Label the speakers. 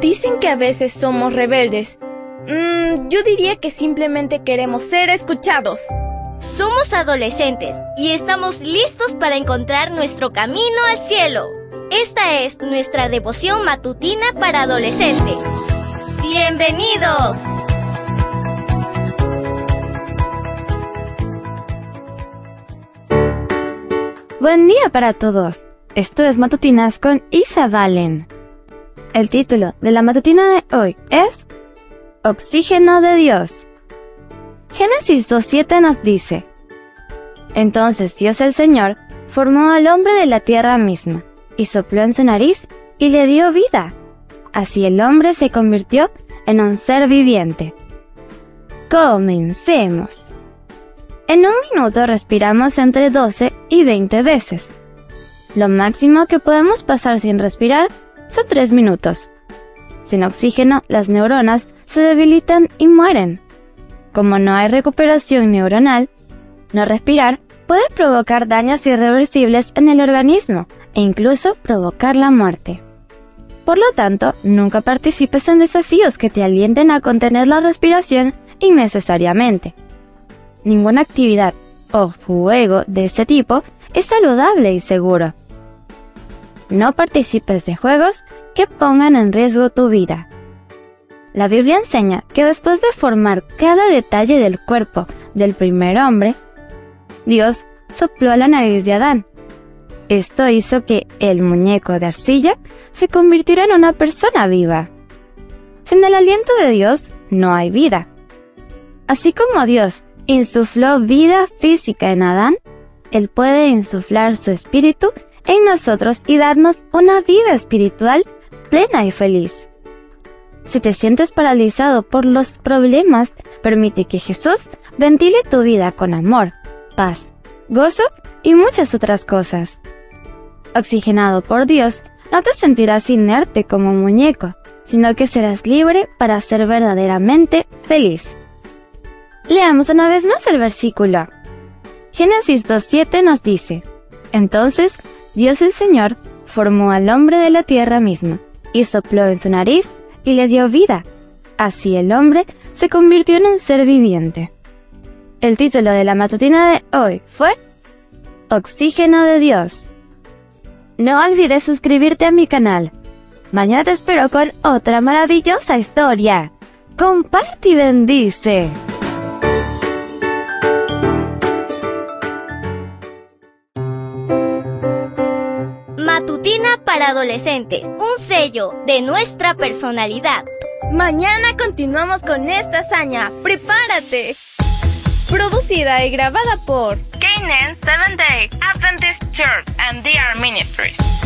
Speaker 1: Dicen que a veces somos rebeldes. Mm, yo diría que simplemente queremos ser escuchados.
Speaker 2: Somos adolescentes y estamos listos para encontrar nuestro camino al cielo. Esta es nuestra devoción matutina para adolescentes. ¡Bienvenidos!
Speaker 3: Buen día para todos. Esto es Matutinas con Isa Valen. El título de la matutina de hoy es Oxígeno de Dios. Génesis 2.7 nos dice, Entonces Dios el Señor formó al hombre de la tierra misma, y sopló en su nariz y le dio vida. Así el hombre se convirtió en un ser viviente. Comencemos. En un minuto respiramos entre 12 y 20 veces. Lo máximo que podemos pasar sin respirar son 3 minutos. Sin oxígeno, las neuronas se debilitan y mueren. Como no hay recuperación neuronal, no respirar puede provocar daños irreversibles en el organismo e incluso provocar la muerte. Por lo tanto, nunca participes en desafíos que te alienten a contener la respiración innecesariamente. Ninguna actividad o juego de este tipo es saludable y seguro. No participes de juegos que pongan en riesgo tu vida. La Biblia enseña que después de formar cada detalle del cuerpo del primer hombre, Dios sopló la nariz de Adán. Esto hizo que el muñeco de arcilla se convirtiera en una persona viva. Sin el aliento de Dios no hay vida. Así como Dios insufló vida física en Adán, Él puede insuflar su espíritu en nosotros y darnos una vida espiritual plena y feliz. Si te sientes paralizado por los problemas, permite que Jesús ventile tu vida con amor, paz, gozo y muchas otras cosas. Oxigenado por Dios, no te sentirás inerte como un muñeco, sino que serás libre para ser verdaderamente feliz. Leamos una vez más el versículo. Génesis 2.7 nos dice, Entonces Dios el Señor formó al hombre de la tierra misma, y sopló en su nariz y le dio vida. Así el hombre se convirtió en un ser viviente. El título de la matutina de hoy fue Oxígeno de Dios. No olvides suscribirte a mi canal. Mañana te espero con otra maravillosa historia. Comparte y bendice.
Speaker 2: Matutina para adolescentes, un sello de nuestra personalidad.
Speaker 1: Mañana continuamos con esta hazaña. ¡Prepárate! Producida y grabada por
Speaker 4: Canaan Seventh Day Adventist Church and DR Ministries.